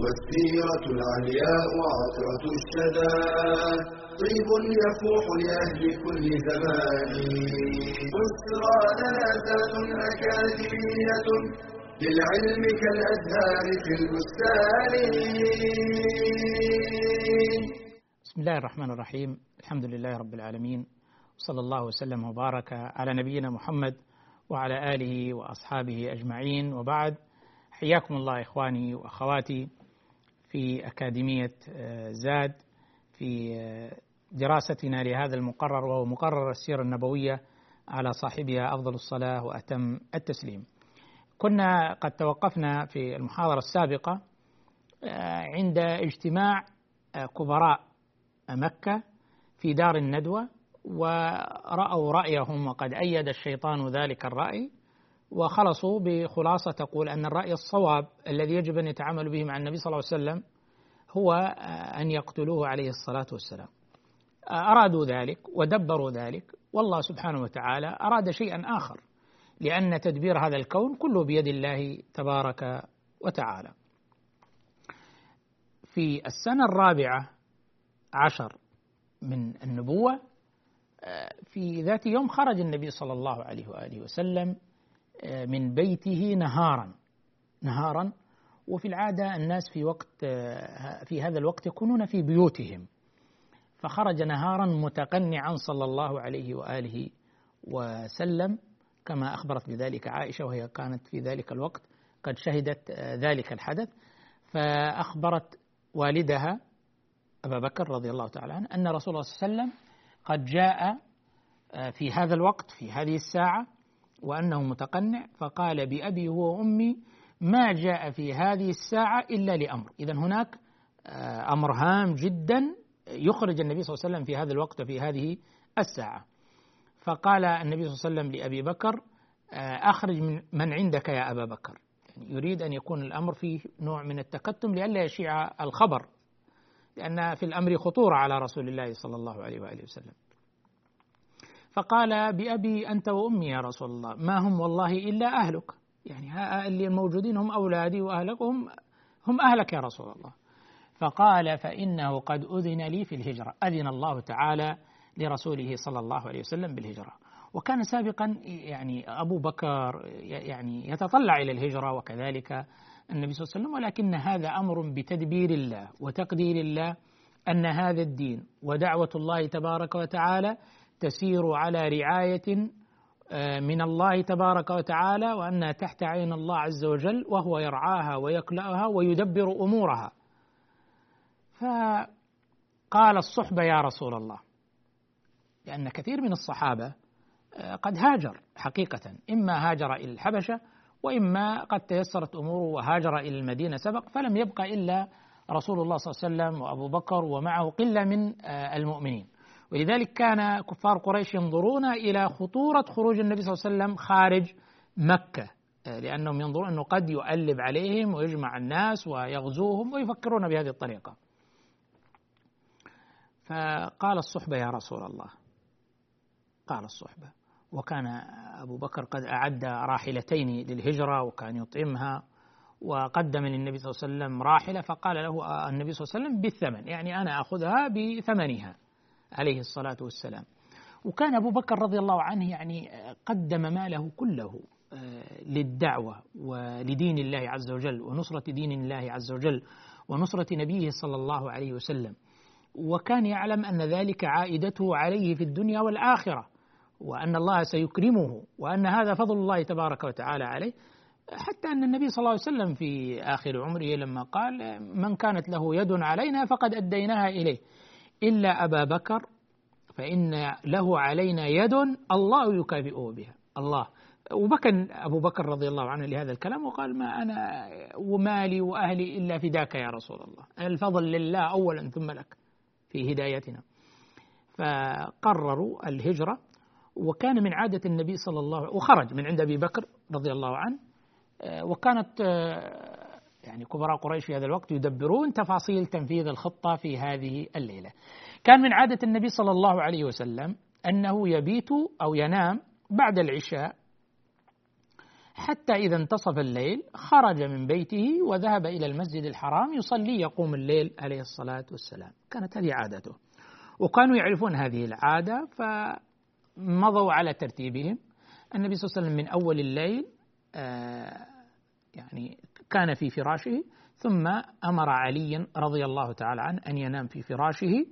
والسيرة العلياء عطرة الشدى. طيب يفوح لأهل كل زمان. بسرى زاد أكاديمية للعلم كالأزهار في البستان. بسم الله الرحمن الرحيم. الحمد لله رب العالمين. صلى الله وسلم وبارك على نبينا محمد وعلى آله وأصحابه أجمعين. وبعد حياكم الله إخواني وأخواتي. في أكاديمية زاد في دراستنا لهذا المقرر وهو مقرر السيرة النبوية على صاحبها أفضل الصلاة وأتم التسليم. كنا قد توقفنا في المحاضرة السابقة عند اجتماع كبراء مكة في دار الندوة ورأوا رأيهم وقد أيد الشيطان ذلك الرأي. وخلصوا بخلاصة تقول أن الرأي الصواب الذي يجب أن يتعامل به مع النبي صلى الله عليه وسلم هو أن يقتلوه عليه الصلاة والسلام. أرادوا ذلك ودبروا ذلك. والله سبحانه وتعالى أراد شيئا آخر لأن تدبير هذا الكون كله بيد الله تبارك وتعالى. في السنة الرابعة عشر من النبوة في ذات يوم خرج النبي صلى الله عليه وآله وسلم من بيته نهارا. نهارا. وفي العادة الناس في وقت في هذا الوقت يكونون في بيوتهم. فخرج نهارا متقنعا صلى الله عليه وآله وسلم كما أخبرت بذلك عائشة وهي كانت في ذلك الوقت قد شهدت ذلك الحدث. فأخبرت والدها أبا بكر رضي الله تعالى عنه أن رسول الله صلى الله عليه وسلم قد جاء في هذا الوقت في هذه الساعة وأنه متقنع فقال بأبي هو وأمي ما جاء في هذه الساعة إلا لأمر. إذا هناك أمر هام جدا يخرج النبي صلى الله عليه وسلم في هذا الوقت في هذه الساعة. فقال النبي صلى الله عليه وسلم لأبي بكر أخرج من, من عندك يا أبا بكر. يعني يريد أن يكون الأمر فيه نوع من التكتم لئلا يشيع الخبر لأن في الأمر خطورة على رسول الله صلى الله عليه وآله وسلم. فقال بأبي أنت وأمي يا رسول الله ما هم والله إلا أهلك. يعني اللي الموجودين هم أولادي وأهلك هم, هم أهلك يا رسول الله. فقال فإنه قد أذن لي في الهجرة. أذن الله تعالى لرسوله صلى الله عليه وسلم بالهجرة. وكان سابقا يعني أبو بكر يعني يتطلع إلى الهجرة وكذلك النبي صلى الله عليه وسلم ولكن هذا أمر بتدبير الله وتقدير الله أن هذا الدين ودعوة الله تبارك وتعالى تسير على رعاية من الله تبارك وتعالى وأنها تحت عين الله عز وجل وهو يرعاها ويكلأها ويدبر أمورها. فقال الصحبة يا رسول الله لأن كثير من الصحابة قد هاجر حقيقة إما هاجر إلى الحبشة وإما قد تيسرت أموره وهاجر إلى المدينة سبق فلم يبق إلا رسول الله صلى الله عليه وسلم وأبو بكر ومعه قلة من المؤمنين. ولذلك كان كفار قريش ينظرون إلى خطورة خروج النبي صلى الله عليه وسلم خارج مكة لأنهم ينظرون أنه قد يؤلب عليهم ويجمع الناس ويغزوهم ويفكرون بهذه الطريقة. فقال الصحبة يا رسول الله. قال الصحبة وكان أبو بكر قد أعد راحلتين للهجرة وكان يطعمها وقدم للنبي صلى الله عليه وسلم راحلة فقال له النبي صلى الله عليه وسلم بالثمن يعني أنا أخذها بثمنها. عليه الصلاة والسلام. وكان أبو بكر رضي الله عنه يعني قدم ماله كله للدعوة ولدين الله عز وجل ونصرة دين الله عز وجل ونصرة نبيه صلى الله عليه وسلم. وكان يعلم أن ذلك عائدته عليه في الدنيا والآخرة وأن الله سيكرمه وأن هذا فضل الله تبارك وتعالى عليه. حتى أن النبي صلى الله عليه وسلم في آخر عمره لما قال من كانت له يد علينا فقد أديناها إليه. إلا أبا بكر فإن له علينا يد الله يكافئه بها. الله. وبكى أبو بكر رضي الله عنه لهذا الكلام وقال ما أنا ومالي وأهلي إلا فداك يا رسول الله. الفضل لله أولا ثم لك في هدايتنا. فقرروا الهجرة وكان من عادة النبي صلى الله عليه وخرج من عند أبي بكر رضي الله عنه وكانت يعني كبراء قريش في هذا الوقت يدبرون تفاصيل تنفيذ الخطة في هذه الليلة. كان من عادة النبي صلى الله عليه وسلم أنه يبيت أو ينام بعد العشاء حتى إذا انتصف الليل خرج من بيته وذهب إلى المسجد الحرام يصلي يقوم الليل عليه الصلاة والسلام. كانت هذه عادته. وكانوا يعرفون هذه العادة فمضوا على ترتيبهم. النبي صلى الله عليه وسلم من أول الليل آه يعني كان في فراشه ثم أمر عليا رضي الله تعالى عنه أن ينام في فراشه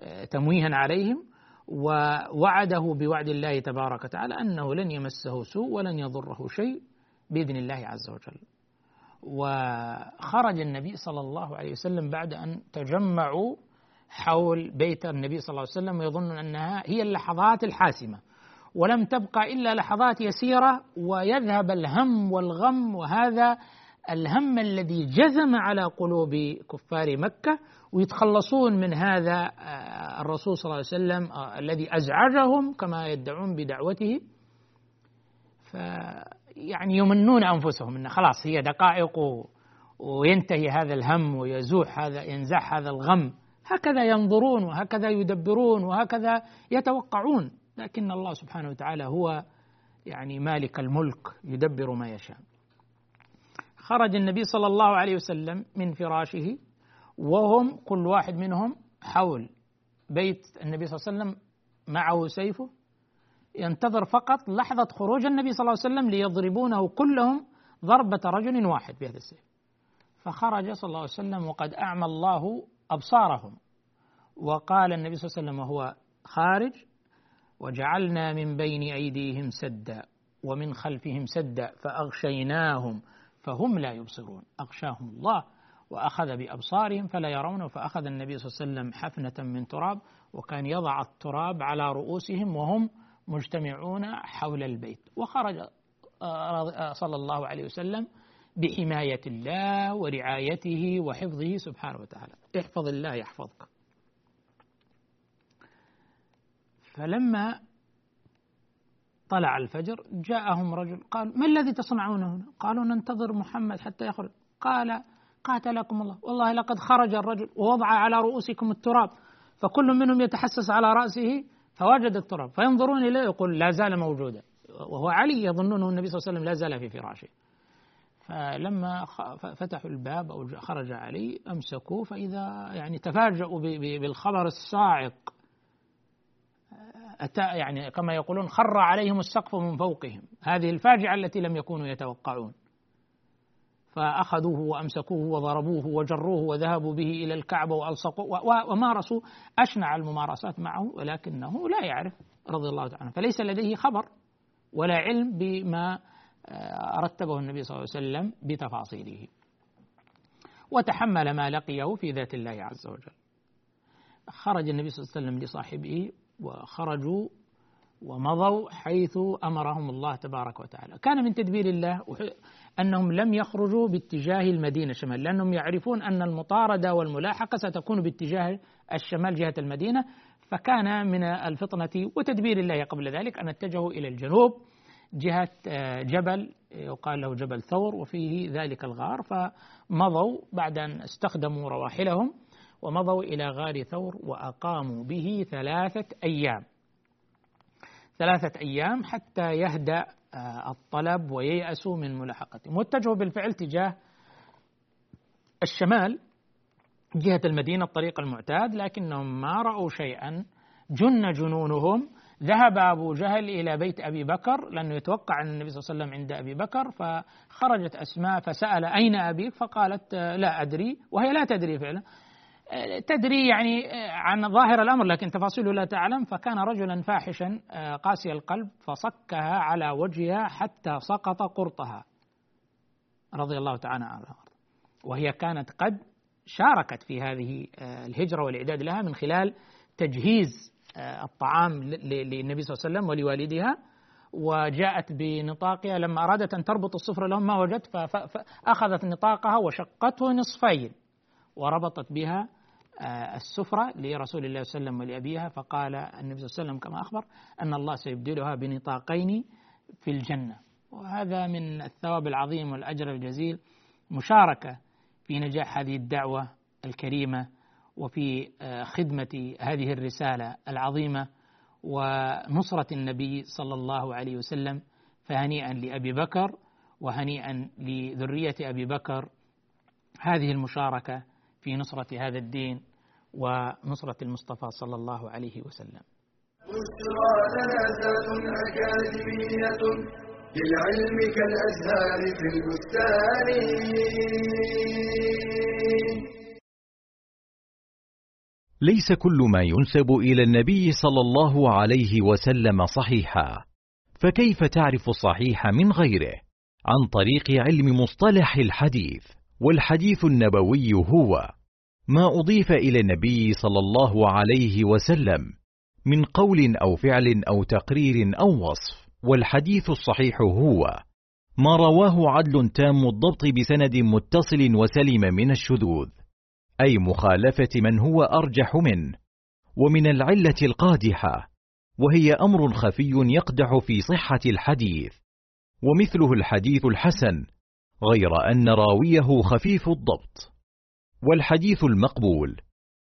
آه تمويها عليهم ووعده بوعد الله تبارك وتعالى أنه لن يمسه سوء ولن يضره شيء بإذن الله عز وجل. وخرج النبي صلى الله عليه وسلم بعد أن تجمعوا حول بيت النبي صلى الله عليه وسلم ويظنون أنها هي اللحظات الحاسمة. ولم تبقى إلا لحظات يسيرة ويذهب الهم والغم وهذا الهم الذي جزم على قلوب كفار مكة ويتخلصون من هذا الرسول صلى الله عليه وسلم الذي أزعجهم كما يدعون بدعوته. فيعني يمنون أنفسهم أن خلاص هي دقائق وينتهي هذا الهم ويزوح هذا ينزح هذا الغم. هكذا ينظرون وهكذا يدبرون وهكذا يتوقعون. لكن الله سبحانه وتعالى هو يعني مالك الملك يدبر ما يشاء. خرج النبي صلى الله عليه وسلم من فراشه وهم كل واحد منهم حول بيت النبي صلى الله عليه وسلم معه سيفه. ينتظر فقط لحظة خروج النبي صلى الله عليه وسلم ليضربونه كلهم ضربة رجل واحد بهذا السيف. فخرج صلى الله عليه وسلم وقد أعمى الله أبصارهم. وقال النبي صلى الله عليه وسلم وهو خارج وجعلنا من بين أيديهم سدا ومن خلفهم سدا فأغشيناهم فهم لا يبصرون. أغشاهم الله وأخذ بأبصارهم فلا يرونه. فأخذ النبي صلى الله عليه وسلم حفنة من تراب وكان يضع التراب على رؤوسهم وهم مجتمعون حول البيت. وخرج صلى الله عليه وسلم بحماية الله ورعايته وحفظه سبحانه وتعالى. احفظ الله يحفظك. فلما طلع الفجر جاءهم رجل قال ما الذي تصنعونه هنا؟ قالوا ننتظر محمد حتى يخرج. قال قاتلكم الله. والله لقد خرج الرجل ووضع على رؤوسكم التراب. فكل منهم يتحسس على رأسه فوجد التراب فينظرون إليه يقول لا زال موجودا. وهو علي يظنونه النبي صلى الله عليه وسلم لا زال في فراشه. فلما فتحوا الباب أو خرج علي أمسكوه فإذا يعني تفاجؤوا بالخبر الصاعق أتى يعني كما يقولون خر عليهم السقف من فوقهم. هذه الفاجعة التي لم يكونوا يتوقعون. فأخذوه وأمسكوه وضربوه وجروه وذهبوا به إلى الكعبة وألصقوه ومارسوا أشنع الممارسات معه ولكنه لا يعرف رضي الله تعالى فليس لديه خبر ولا علم بما رتبه النبي صلى الله عليه وسلم بتفاصيله. وتحمل ما لقيه في ذات الله عز وجل. خرج النبي صلى الله عليه وسلم لصاحبه وخرجوا ومضوا حيث أمرهم الله تبارك وتعالى، كان من تدبير الله أنهم لم يخرجوا باتجاه المدينة شمال، لأنهم يعرفون أن المطاردة والملاحقة ستكون باتجاه الشمال جهة المدينة، فكان من الفطنة وتدبير الله قبل ذلك أن اتجهوا إلى الجنوب جهة جبل يقال له جبل ثور وفيه ذلك الغار، فمضوا بعد أن استخدموا رواحلهم. ومضوا إلى غار ثور وأقاموا به ثلاثة أيام. ثلاثة أيام حتى يهدأ الطلب وييأسوا من ملاحقتهم واتجهوا بالفعل تجاه الشمال جهة المدينة الطريق المعتاد لكنهم ما رأوا شيئا. جن جنونهم. ذهب أبو جهل إلى بيت أبي بكر لأنه يتوقع أن النبي صلى الله عليه وسلم عند أبي بكر فخرجت أسماء فسأل أين أبيك؟ فقالت لا أدري وهي لا تدري فعلا. تدري يعني عن ظاهر الأمر لكن تفاصيله لا تعلم. فكان رجلا فاحشا قاسي القلب فصكها على وجهها حتى سقط قرطها. رضي الله تعالى عنها وهي كانت قد شاركت في هذه الهجرة والإعداد لها من خلال تجهيز الطعام للنبي صلى الله عليه وسلم ولوالدها. وجاءت بنطاقها لما أرادت أن تربط الصفر لهم ما وجدت فأخذت نطاقها وشقته نصفين وربطت بها آه، السفرة لرسول الله صلى الله عليه وسلم ولأبيها فقال النبي صلى الله عليه وسلم كما أخبر أن الله سيبدلها بنطاقين في الجنة. وهذا من الثواب العظيم والأجر الجزيل مشاركة في نجاح هذه الدعوة الكريمة وفي آه، خدمة هذه الرسالة العظيمة ونصرة النبي صلى الله عليه وسلم فهنيئا لأبي بكر وهنيئا لذرية أبي بكر. هذه المشاركة في نصرة هذا الدين ونصرة المصطفى صلى الله عليه وسلم. بشرى لنا أكاديمية للعلم كالأزهار في البستان. ليس كل ما ينسب إلى النبي صلى الله عليه وسلم صحيحا فكيف تعرف الصحيح من غيره؟ عن طريق علم مصطلح الحديث والحديث النبوي هو. ما أضيف إلى النبي صلى الله عليه وسلم من قول أو فعل أو تقرير أو وصف والحديث الصحيح هو ما رواه عدل تام الضبط بسند متصل وسلم من الشذوذ أي مخالفة من هو أرجح منه ومن العلة القادحة وهي أمر خفي يقدح في صحة الحديث ومثله الحديث الحسن غير أن راويه خفيف الضبط. والحديث المقبول.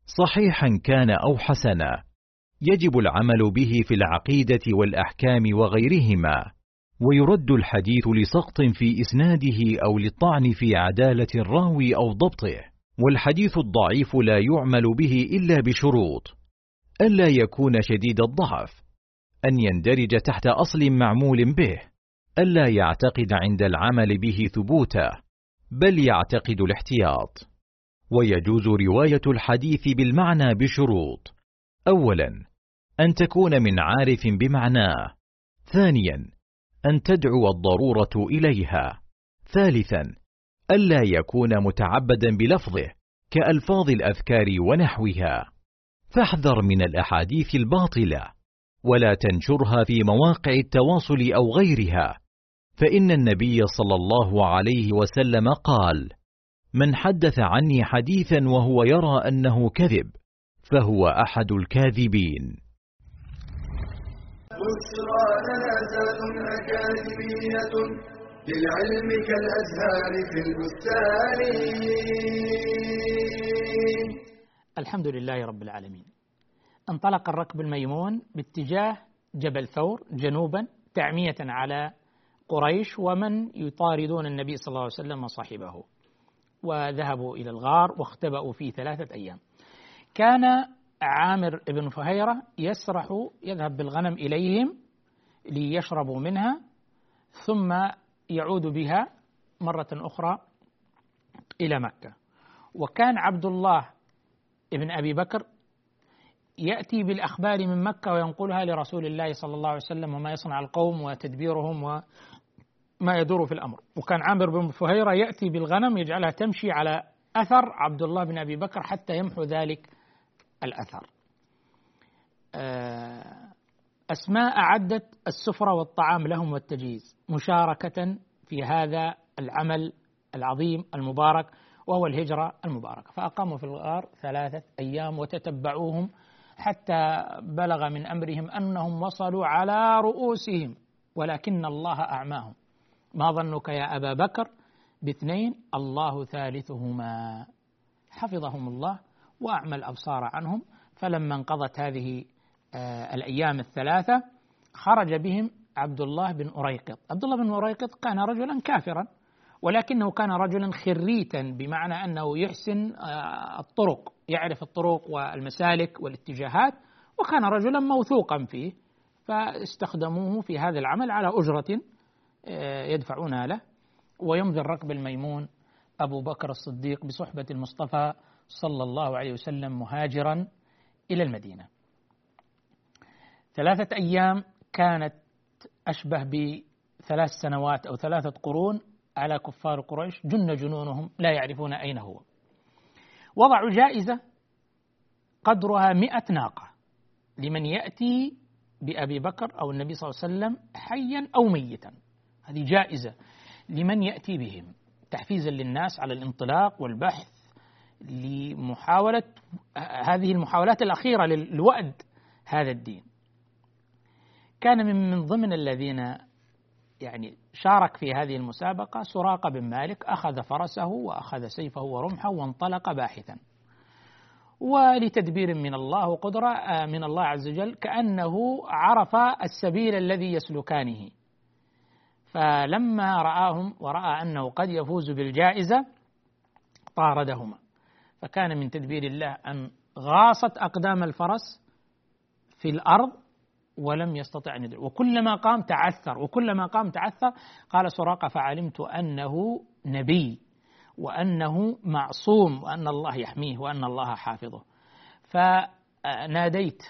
صحيحا كان أو حسنا. يجب العمل به في العقيدة والأحكام وغيرهما. ويرد الحديث لسقط في إسناده أو للطعن في عدالة الراوي أو ضبطه. والحديث الضعيف لا يعمل به إلا بشروط. ألا يكون شديد الضعف. أن يندرج تحت أصل معمول به. ألا يعتقد عند العمل به ثبوتا. بل يعتقد الاحتياط. ويجوز رواية الحديث بالمعنى بشروط. أولا أن تكون من عارف بمعناه. ثانيا أن تدعو الضرورة إليها. ثالثا ألا يكون متعبدا بلفظه كألفاظ الأذكار ونحوها. فاحذر من الأحاديث الباطلة ولا تنشرها في مواقع التواصل أو غيرها. فإن النبي صلى الله عليه وسلم قال من حدث عني حديثا وهو يرى أنه كذب فهو أحد الكاذبين. بشرى لنا أكاديمية للعلم كالأزهار في البستان. الحمد لله رب العالمين. انطلق الركب الميمون باتجاه جبل ثور جنوبا تعمية على قريش ومن يطاردون النبي صلى الله عليه وسلم وصاحبه. وذهبوا إلى الغار واختبأوا فيه ثلاثة أيام. كان عامر بن فهيرة يسرح يذهب بالغنم إليهم ليشربوا منها ثم يعود بها مرة أخرى إلى مكة. وكان عبد الله ابن أبي بكر يأتي بالأخبار من مكة وينقلها لرسول الله صلى الله عليه وسلم وما يصنع القوم وتدبيرهم وما يدور في الأمر. وكان عامر بن فهيرة يأتي بالغنم يجعلها تمشي على أثر عبد الله بن أبي بكر حتى يمحو ذلك الأثر. آه، أسماء أعدت السفرة والطعام لهم والتجهيز مشاركة في هذا العمل العظيم المبارك وهو الهجرة المباركة. فأقاموا في الغار ثلاثة أيام وتتبعوهم حتى بلغ من أمرهم أنهم وصلوا على رؤوسهم ولكن الله أعماهم. ما ظنك يا أبا بكر؟ باثنين الله ثالثهما. حفظهم الله وأعمى الأبصار عنهم. فلما انقضت هذه آه، الأيام الثلاثة خرج بهم عبد الله بن أريقط. عبد الله بن أريقط كان رجلا كافرا ولكنه كان رجلا خريتا بمعنى أنه يحسن آه، الطرق يعرف الطرق والمسالك والاتجاهات وكان رجلا موثوقا فيه. فاستخدموه في هذا العمل على أجرة يدفعونها له. ويمضي الركب الميمون أبو بكر الصديق بصحبة المصطفى صلى الله عليه وسلم مهاجرا إلى المدينة. ثلاثة أيام كانت أشبه بثلاث سنوات أو ثلاثة قرون على كفار قريش. جن جنونهم لا يعرفون أين هو. وضعوا جائزة قدرها مئة ناقة لمن يأتي بأبي بكر أو النبي صلى الله عليه وسلم حيا أو ميتا. هذه جائزة لمن يأتي بهم تحفيزا للناس على الانطلاق والبحث لمحاولة هذه المحاولات الأخيرة للوأد هذا الدين. كان من من ضمن الذين يعني شارك في هذه المسابقة سراقة بن مالك أخذ فرسه وأخذ سيفه ورمحه وانطلق باحثا. ولتدبير من الله وقدرة آه، من الله عز وجل كأنه عرف السبيل الذي يسلكانه. فلما رآهم ورأى أنه قد يفوز بالجائزة طاردهما. فكان من تدبير الله أن غاصت أقدام الفرس في الأرض ولم يستطع أن يدعو وكلما قام تعثر وكلما قام تعثر قال سراقة فعلمت أنه نبي وأنه معصوم وأن الله يحميه وأن الله حافظه. فناديت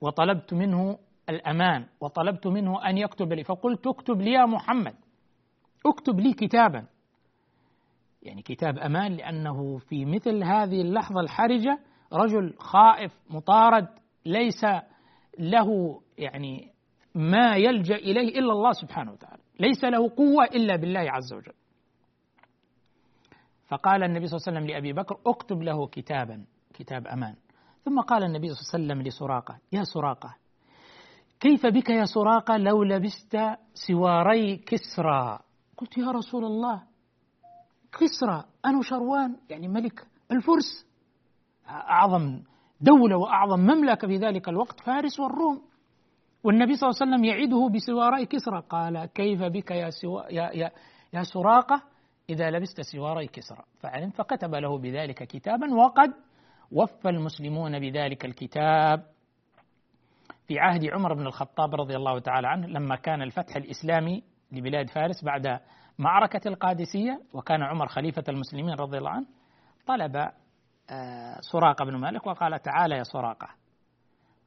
وطلبت منه الأمان وطلبت منه أن يكتب لي. فقلت اكتب لي يا محمد. اكتب لي كتابا. يعني كتاب أمان لأنه في مثل هذه اللحظة الحرجة رجل خائف مطارد ليس له يعني ما يلجأ إليه إلا الله سبحانه وتعالى. ليس له قوة إلا بالله عز وجل. فقال النبي صلى الله عليه وسلم لأبي بكر اكتب له كتابا كتاب أمان. ثم قال النبي صلى الله عليه وسلم لسراقة يا سراقة كيف بك يا سراقة لو لبست سواري كسرى؟ قلت يا رسول الله كسرى أنا شروان يعني ملك الفرس. أعظم دولة وأعظم مملكة في ذلك الوقت فارس والروم. والنبي صلى الله عليه وسلم يعده بسواري كسرى. قال كيف بك يا, سوا يا, يا, يا سراقة إذا لبست سواري كسرى؟ فعلم فكتب له بذلك كتابا وقد وفى المسلمون بذلك الكتاب. في عهد عمر بن الخطاب رضي الله تعالى عنه لما كان الفتح الإسلامي لبلاد فارس بعد معركة القادسية وكان عمر خليفة المسلمين رضي الله عنه طلب آه، سراقة بن مالك وقال تعالى يا سراقة.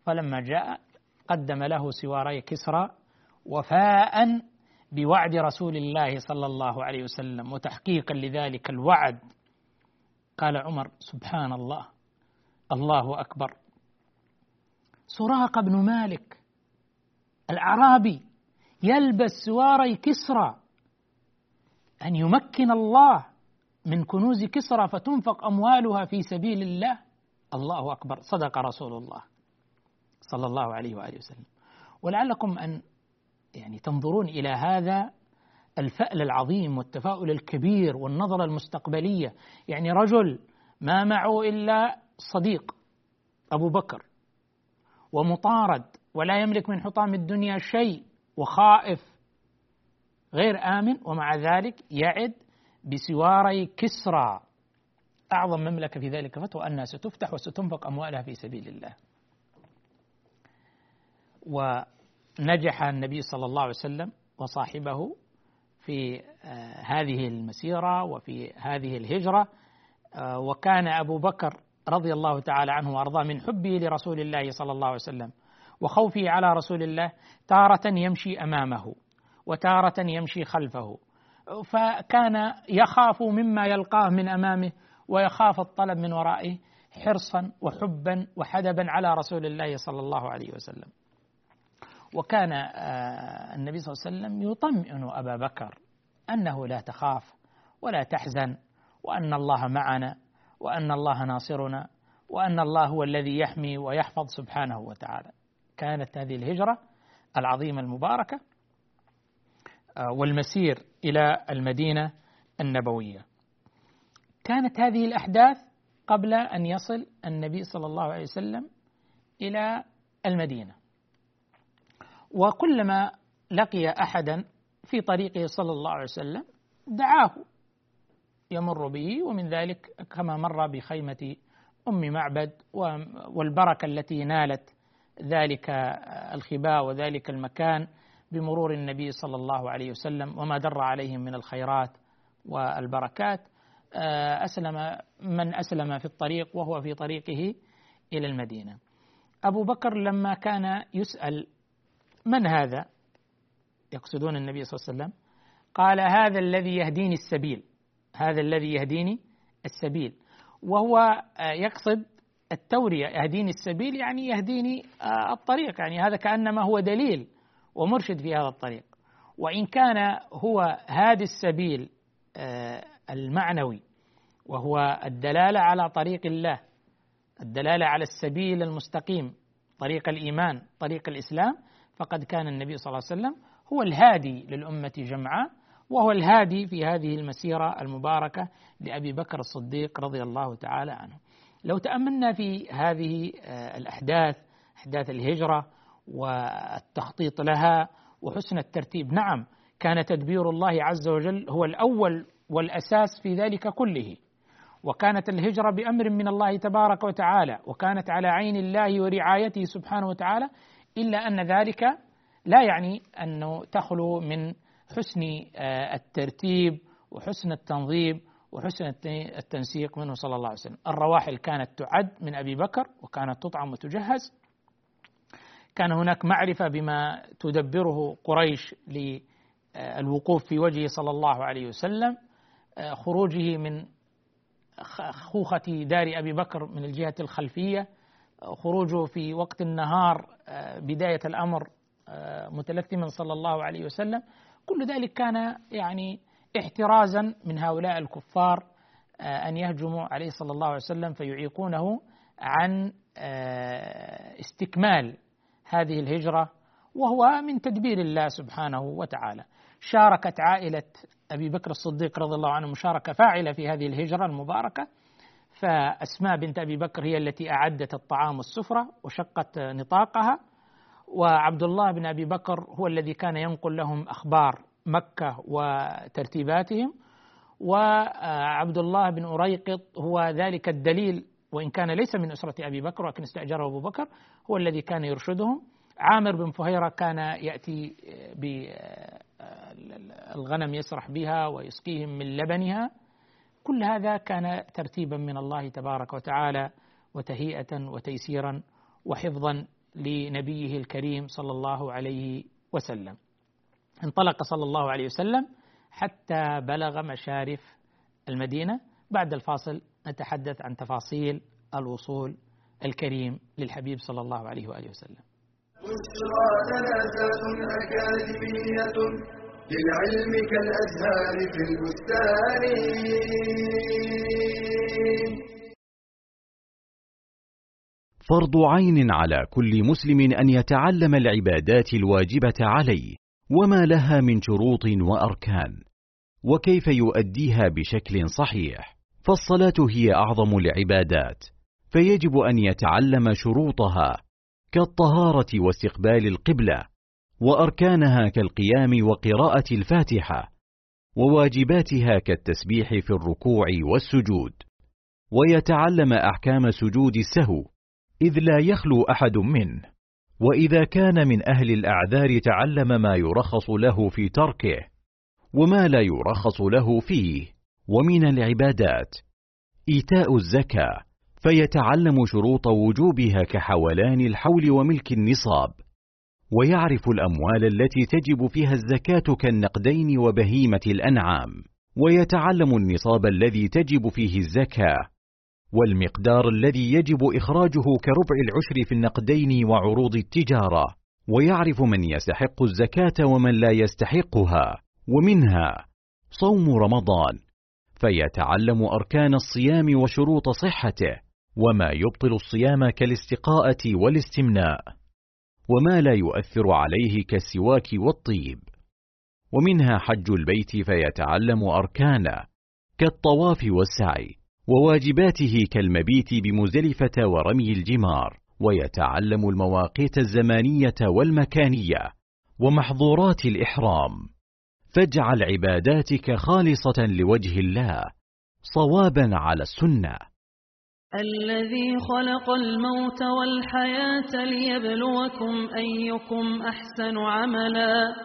فلما جاء قدم له سواري كسرى وفاء بوعد رسول الله صلى الله عليه وسلم وتحقيقا لذلك الوعد. قال عمر سبحان الله الله أكبر. سراقة بن مالك الأعرابي يلبس سواري كسرى. أن يمكن الله من كنوز كسرى فتنفق أموالها في سبيل الله. الله أكبر. صدق رسول الله صلى الله عليه وآله وسلم. ولعلكم أن يعني تنظرون إلى هذا الفأل العظيم والتفاؤل الكبير والنظرة المستقبلية. يعني رجل ما معه إلا صديق أبو بكر. ومطارد ولا يملك من حطام الدنيا شيء وخائف غير آمن ومع ذلك يعد بسواري كسرى. أعظم مملكة في ذلك فتوى أنها ستفتح وستنفق أموالها في سبيل الله. ونجح النبي صلى الله عليه وسلم وصاحبه في آه، هذه المسيرة وفي هذه الهجرة. آه، وكان أبو بكر رضي الله تعالى عنه وأرضاه من حبه لرسول الله صلى الله عليه وسلم وخوفه على رسول الله تارة يمشي أمامه وتارة يمشي خلفه فكان يخاف مما يلقاه من أمامه ويخاف الطلب من ورائه حرصا وحبا وحدبا على رسول الله صلى الله عليه وسلم. وكان آه، النبي صلى الله عليه وسلم يطمئن أبا بكر أنه لا تخاف ولا تحزن وأن الله معنا وأن الله ناصرنا وأن الله هو الذي يحمي ويحفظ سبحانه وتعالى. كانت هذه الهجرة العظيمة المباركة آه، والمسير إلى المدينة النبوية كانت هذه الأحداث قبل أن يصل النبي صلى الله عليه وسلم إلى المدينة وكلما لقي أحدا في طريقه صلى الله عليه وسلم دعاه يمر به ومن ذلك كما مر بخيمة أم معبد والبركة التي نالت ذلك الخباء وذلك المكان بمرور النبي صلى الله عليه وسلم وما در عليهم من الخيرات والبركات. آه، أسلم من أسلم في الطريق وهو في طريقه إلى المدينة. أبو بكر لما كان يسأل من هذا؟ يقصدون النبي صلى الله عليه وسلم. قال هذا الذي يهديني السبيل. هذا الذي يهديني السبيل. وهو آه، يقصد التورية يهديني السبيل يعني يهديني آه، الطريق. يعني هذا كأنما هو دليل ومرشد في هذا الطريق. وإن كان هو هادي السبيل آه، المعنوي وهو الدلالة على طريق الله الدلالة على السبيل المستقيم طريق الإيمان طريق الإسلام فقد كان النبي صلى الله عليه وسلم هو الهادي للأمة جمعاء وهو الهادي في هذه المسيرة المباركة لأبي بكر الصديق رضي الله تعالى عنه. لو تأملنا في هذه آه، الأحداث أحداث الهجرة والتخطيط لها وحسن الترتيب نعم كان تدبير الله عز وجل هو الأول والأساس في ذلك كله. وكانت الهجرة بأمر من الله تبارك وتعالى وكانت على عين الله ورعايته سبحانه وتعالى إلا أن ذلك لا يعني أنه تخلو من حسن آه، الترتيب وحسن التنظيم وحسن التنسيق منه صلى الله عليه وسلم. الرواحل كانت تعد من أبي بكر وكانت تطعم وتجهز. كان هناك معرفة بما تدبره قريش للوقوف في وجهه صلى الله عليه وسلم. آه، خروجه من خوخة دار أبي بكر من الجهة الخلفية. خروجه في وقت النهار آه، بداية الأمر آه، متلثما صلى الله عليه وسلم. كل ذلك كان يعني احترازا من هؤلاء الكفار آه، أن يهجموا عليه صلى الله عليه وسلم فيعيقونه عن استكمال هذه الهجرة وهو من تدبير الله سبحانه وتعالى. شاركت عائلة أبي بكر الصديق رضي الله عنه مشاركة فاعلة في هذه الهجرة المباركة فأسماء بنت أبي بكر هي التي أعدت الطعام والسفرة وشقت نطاقها. وعبد الله بن أبي بكر هو الذي كان ينقل لهم أخبار مكة وترتيباتهم وعبد الله بن أريقط هو ذلك الدليل وإن كان ليس من أسرة أبي بكر ولكن استأجره أبو بكر هو الذي كان يرشدهم. عامر بن فهيرة كان يأتي بالغنم يسرح بها ويسقيهم من لبنها. كل هذا كان ترتيبا من الله تبارك وتعالى وتهيئة وتيسيرا وحفظا لنبيه الكريم صلى الله عليه وسلم. انطلق صلى الله عليه وسلم حتى بلغ مشارف المدينة. بعد الفاصل نتحدث عن تفاصيل الوصول الكريم للحبيب صلى الله عليه وآله وسلم. أكاديمية للعلم كالأزهار في البستان. فرض عين على كل مسلم أن يتعلم العبادات الواجبة عليه وما لها من شروط وأركان وكيف يؤديها بشكل صحيح. فالصلاة هي أعظم العبادات فيجب أن يتعلم شروطها كالطهارة واستقبال القبلة وأركانها كالقيام وقراءة الفاتحة وواجباتها كالتسبيح في الركوع والسجود. ويتعلم أحكام سجود السهو إذ لا يخلو أحد منه وإذا كان من أهل الأعذار تعلم ما يرخص له في تركه وما لا يرخص له فيه. ومن العبادات إيتاء الزكاة فيتعلم شروط وجوبها كحولان الحول وملك النصاب. ويعرف الأموال التي تجب فيها الزكاة كالنقدين وبهيمة الأنعام. ويتعلم النصاب الذي تجب فيه الزكاة. والمقدار الذي يجب إخراجه كربع العشر في النقدين وعروض التجارة. ويعرف من يستحق الزكاة ومن لا يستحقها. ومنها صوم رمضان. فيتعلم أركان الصيام وشروط صحته. وما يبطل الصيام كالاستقاءة والاستمناء. وما لا يؤثر عليه كالسواك والطيب. ومنها حج البيت فيتعلم أركانه. كالطواف والسعي. وواجباته كالمبيت بمزدلفه ورمي الجمار ويتعلم المواقيت الزمانية والمكانية ومحظورات الإحرام. فاجعل عباداتك خالصة لوجه الله صوابا على السنة. الذي خلق الموت والحياة ليبلوكم أيكم أحسن عملا.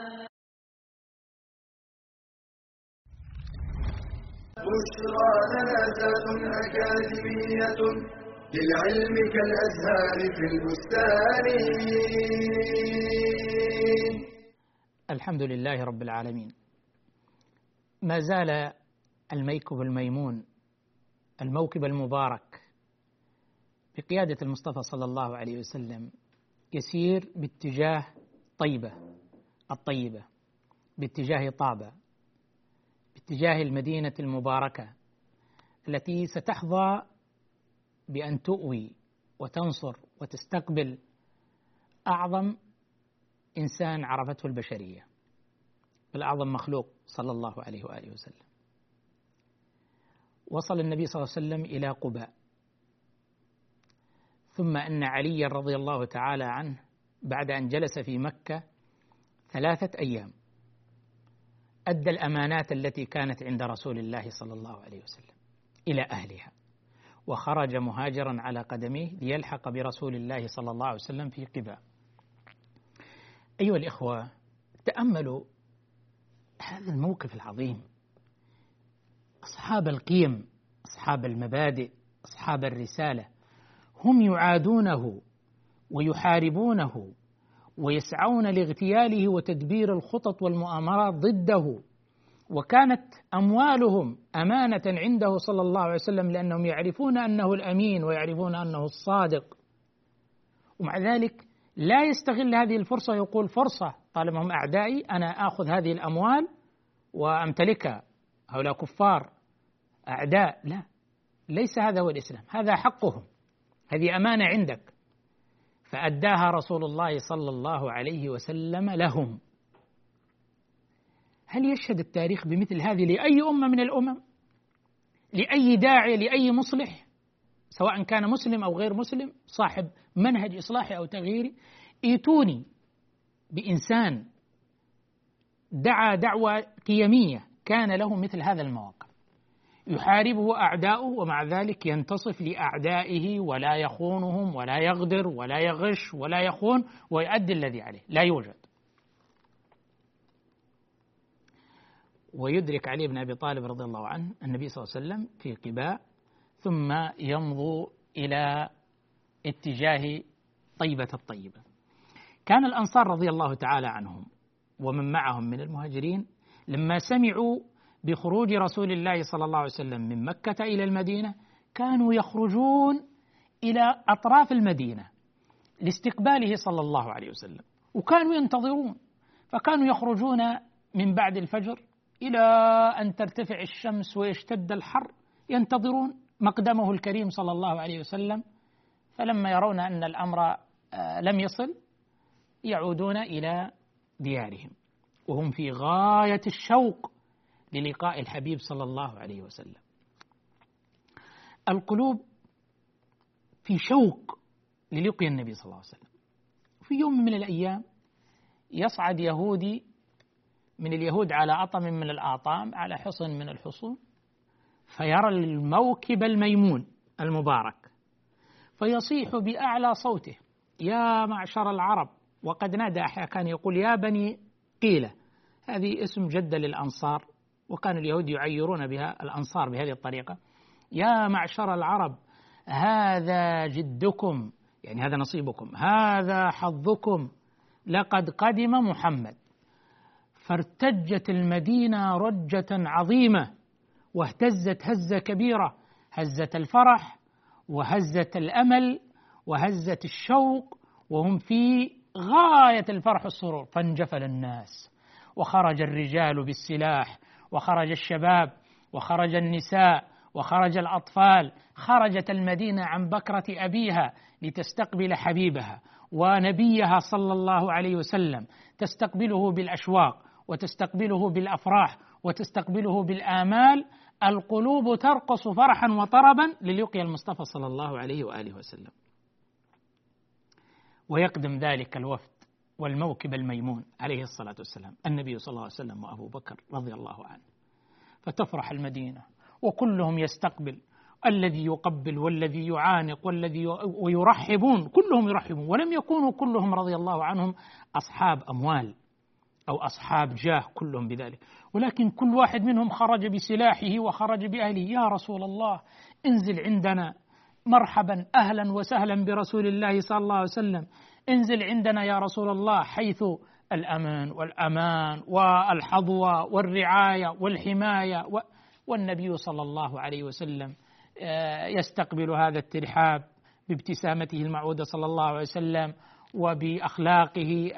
بشرى جنازات أكاديمية للعلم كالأزهار في البستان. الحمد لله رب العالمين. ما زال الميكب الميمون الموكب المبارك بقيادة المصطفى صلى الله عليه وسلم يسير باتجاه طيبة الطيبة باتجاه طابة. باتجاه المدينة المباركة التي ستحظى بأن تؤوي وتنصر وتستقبل أعظم إنسان عرفته البشرية بل أعظم مخلوق صلى الله عليه وآله وسلم. وصل النبي صلى الله عليه وسلم إلى قباء. ثم أن علي رضي الله تعالى عنه بعد أن جلس في مكة ثلاثة أيام. أدى الأمانات التي كانت عند رسول الله صلى الله عليه وسلم إلى أهلها وخرج مهاجرا على قدميه ليلحق برسول الله صلى الله عليه وسلم في قباء. أيها الإخوة تأملوا هذا الموقف العظيم. أصحاب القيم أصحاب المبادئ أصحاب الرسالة هم يعادونه ويحاربونه ويسعون لاغتياله وتدبير الخطط والمؤامرات ضده. وكانت أموالهم أمانة عنده صلى الله عليه وسلم لأنهم يعرفون أنه الأمين ويعرفون أنه الصادق. ومع ذلك لا يستغل هذه الفرصة يقول فرصة طالما هم أعدائي أنا آخذ هذه الأموال وأمتلكها. هؤلاء كفار أعداء. لا ليس هذا هو الإسلام هذا حقهم. هذه أمانة عندك. فأداها رسول الله صلى الله عليه وسلم لهم. هل يشهد التاريخ بمثل هذه لأي أمة من الأمم؟ لأي داعي؟ لأي مصلح؟ سواء كان مسلم أو غير مسلم صاحب منهج إصلاحي أو تغييري. إيتوني بإنسان دعا دعوة قيمية كان له مثل هذا المواقف يحاربه أعداؤه ومع ذلك ينتصف لأعدائه ولا يخونهم ولا يغدر ولا يغش ولا يخون ويؤدي الذي عليه لا يوجد ويدرك علي بن أبي طالب رضي الله عنه النبي صلى الله عليه وسلم في قباء ثم يمضوا إلى اتجاه طيبة الطيبة. كان الأنصار رضي الله تعالى عنهم ومن معهم من المهاجرين لما سمعوا بخروج رسول الله صلى الله عليه وسلم من مكة إلى المدينة كانوا يخرجون إلى أطراف المدينة لاستقباله صلى الله عليه وسلم وكانوا ينتظرون فكانوا يخرجون من بعد الفجر إلى أن ترتفع الشمس ويشتد الحر ينتظرون مقدمه الكريم صلى الله عليه وسلم فلما يرون أن الأمر لم يصل يعودون إلى ديارهم وهم في غاية الشوق. للقاء الحبيب صلى الله عليه وسلم. القلوب في شوق للقي النبي صلى الله عليه وسلم. في يوم من الأيام يصعد يهودي من اليهود على أطم من الآطام على حصن من الحصون فيرى الموكب الميمون المبارك فيصيح بأعلى صوته يا معشر العرب وقد نادى كان يقول يا بني قيلة. هذه اسم جدة للأنصار. وكان اليهود يعيرون بها الأنصار بهذه الطريقة. يا معشر العرب هذا جدكم يعني هذا نصيبكم هذا حظكم لقد قدم محمد. فارتجت المدينة رجة عظيمة واهتزت هزة كبيرة هزة الفرح وهزة الأمل وهزة الشوق وهم في غاية الفرح والسرور. فانجفل الناس وخرج الرجال بالسلاح وخرج الشباب وخرج النساء وخرج الأطفال خرجت المدينة عن بكرة أبيها لتستقبل حبيبها ونبيها صلى الله عليه وسلم تستقبله بالأشواق وتستقبله بالأفراح وتستقبله بالآمال القلوب ترقص فرحا وطربا للقي المصطفى صلى الله عليه وآله وسلم. ويقدم ذلك الوفد والموكب الميمون عليه الصلاة والسلام، النبي صلى الله عليه وسلم وأبو بكر رضي الله عنه. فتفرح المدينة وكلهم يستقبل الذي يقبل والذي يعانق والذي ويرحبون كلهم يرحبون. ولم يكونوا كلهم رضي الله عنهم أصحاب أموال أو أصحاب جاه كلهم بذلك. ولكن كل واحد منهم خرج بسلاحه وخرج بأهله. يا رسول الله انزل عندنا مرحبا أهلا وسهلا برسول الله صلى الله عليه وسلم. انزل عندنا يا رسول الله حيث الأمان والأمان والحظوة والرعاية والحماية والنبي صلى الله عليه وسلم يستقبل هذا الترحاب بابتسامته المعودة صلى الله عليه وسلم وبأخلاقه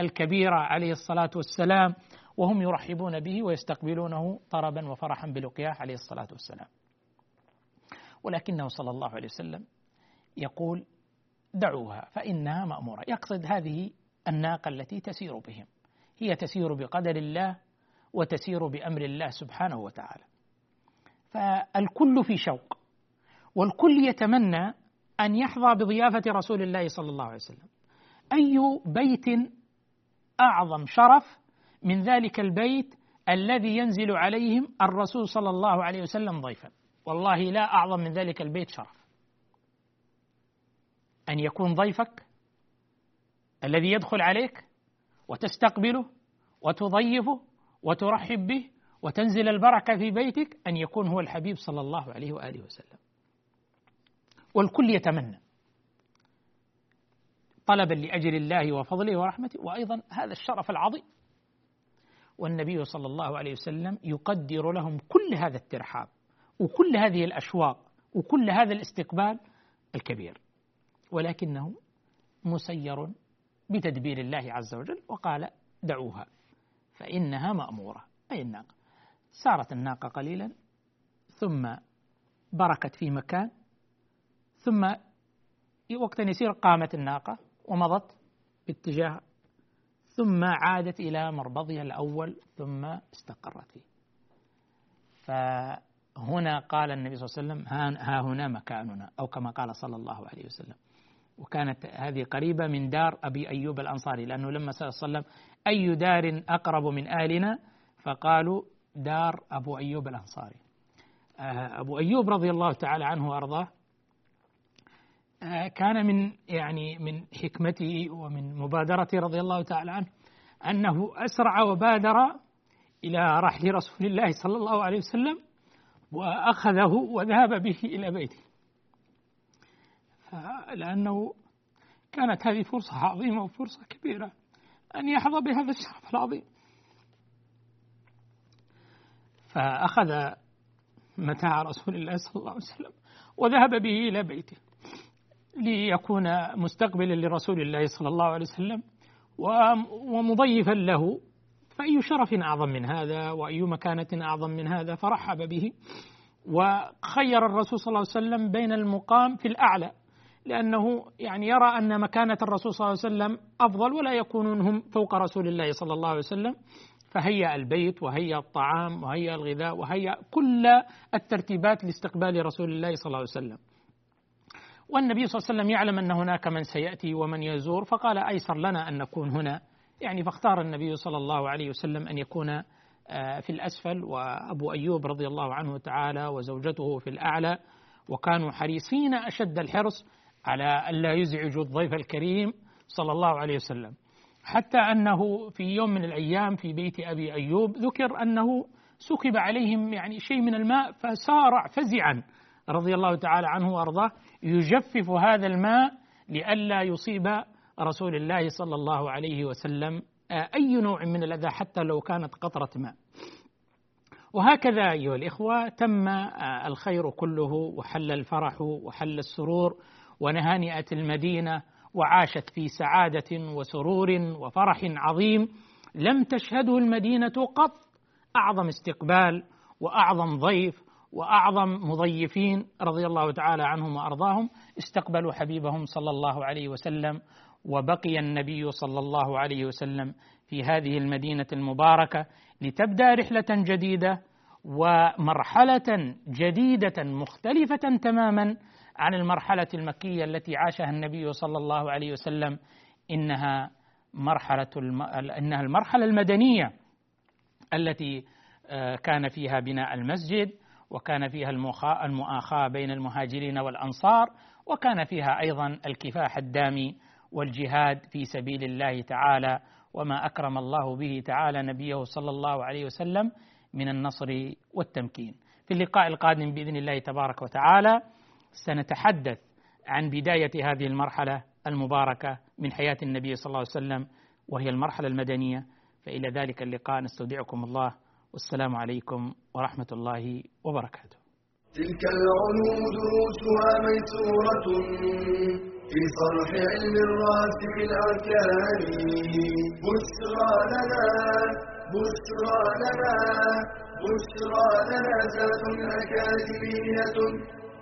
الكبيرة عليه الصلاة والسلام وهم يرحبون به ويستقبلونه طربا وفرحا بلقياه عليه الصلاة والسلام. ولكنه صلى الله عليه وسلم يقول دعوها فإنها مأمورة. يقصد هذه الناقة التي تسير بهم. هي تسير بقدر الله وتسير بأمر الله سبحانه وتعالى. فالكل في شوق والكل يتمنى أن يحظى بضيافة رسول الله صلى الله عليه وسلم. أي بيت أعظم شرف من ذلك البيت الذي ينزل عليهم الرسول صلى الله عليه وسلم ضيفا. والله لا أعظم من ذلك البيت شرف. أن يكون ضيفك الذي يدخل عليك وتستقبله وتضيفه وترحب به وتنزل البركة في بيتك أن يكون هو الحبيب صلى الله عليه وآله وسلم. والكل يتمنى طلبا لأجل الله وفضله ورحمته وأيضا هذا الشرف العظيم. والنبي صلى الله عليه وسلم يقدر لهم كل هذا الترحاب وكل هذه الأشواق وكل هذا الاستقبال الكبير. ولكنه مسير بتدبير الله عز وجل وقال دعوها فإنها مأمورة. أي الناقة. سارت الناقة قليلا ثم بركت في مكان ثم وقت يسير قامت الناقة ومضت باتجاه ثم عادت إلى مربضها الأول ثم استقرت فيه. فهنا قال النبي صلى الله عليه وسلم ها هنا مكاننا أو كما قال صلى الله عليه وسلم. وكانت هذه قريبة من دار أبي أيوب الأنصاري لأنه لما سأل صلى الله عليه وسلم أي دار أقرب من آلنا؟ فقالوا دار أبو أيوب الأنصاري. آه، أبو أيوب رضي الله تعالى عنه وأرضاه آه، كان من يعني من حكمته ومن مبادرته رضي الله تعالى عنه أنه أسرع وبادر إلى رحل رسول الله صلى الله عليه وسلم وأخذه وذهب به إلى بيته. لأنه كانت هذه فرصة عظيمة وفرصة كبيرة أن يحظى بهذا الشرف العظيم. فأخذ متاع رسول الله صلى الله عليه وسلم وذهب به إلى بيته ليكون مستقبلا لرسول الله صلى الله عليه وسلم ومضيفا له فأي شرف أعظم من هذا وأي مكانة أعظم من هذا فرحب به وخير الرسول صلى الله عليه وسلم بين المقام في الأعلى. لأنه يعني يرى أن مكانة الرسول صلى الله عليه وسلم أفضل ولا يكونون هم فوق رسول الله صلى الله عليه وسلم. فهيأ البيت وهيأ الطعام وهيأ الغذاء وهيأ كل الترتيبات لاستقبال رسول الله صلى الله عليه وسلم. والنبي صلى الله عليه وسلم يعلم أن هناك من سيأتي ومن يزور فقال أيسر لنا أن نكون هنا. يعني فاختار النبي صلى الله عليه وسلم أن يكون آه، في الأسفل وأبو أيوب رضي الله عنه تعالى وزوجته في الأعلى وكانوا حريصين أشد الحرص على ألا يزعجوا الضيف الكريم صلى الله عليه وسلم. حتى أنه في يوم من الأيام في بيت أبي أيوب ذكر أنه سكب عليهم يعني شيء من الماء فسارع فزعا رضي الله تعالى عنه وأرضاه. يجفف هذا الماء لئلا يصيب رسول الله صلى الله عليه وسلم أي نوع من الأذى حتى لو كانت قطرة ماء. وهكذا أيها الإخوة تم الخير كله وحل الفرح وحل السرور ونهانئت المدينة وعاشت في سعادة وسرور وفرح عظيم. لم تشهده المدينة قط أعظم استقبال وأعظم ضيف وأعظم مضيفين رضي الله تعالى عنهم وأرضاهم. استقبلوا حبيبهم صلى الله عليه وسلم وبقي النبي صلى الله عليه وسلم في هذه المدينة المباركة لتبدأ رحلة جديدة ومرحلة جديدة مختلفة تماما عن المرحلة المكية التي عاشها النبي صلى الله عليه وسلم إنها مرحلة الم... إنها المرحلة المدنية التي آه، كان فيها بناء المسجد وكان فيها المؤاخاة بين المهاجرين والأنصار وكان فيها أيضا الكفاح الدامي والجهاد في سبيل الله تعالى وما أكرم الله به تعالى نبيه صلى الله عليه وسلم من النصر والتمكين. في اللقاء القادم بإذن الله تبارك وتعالى سنتحدث عن بداية هذه المرحلة المباركة من حياة النبي صلى الله عليه وسلم وهي المرحلة المدنية. فإلى ذلك اللقاء نستودعكم الله. والسلام عليكم ورحمة الله وبركاته. تلك العلوم دروسها ميسورة في صرح علم الراسخ الأركان. بشرى لنا بشرى لنا بشرى لنا ذات أكاديمية.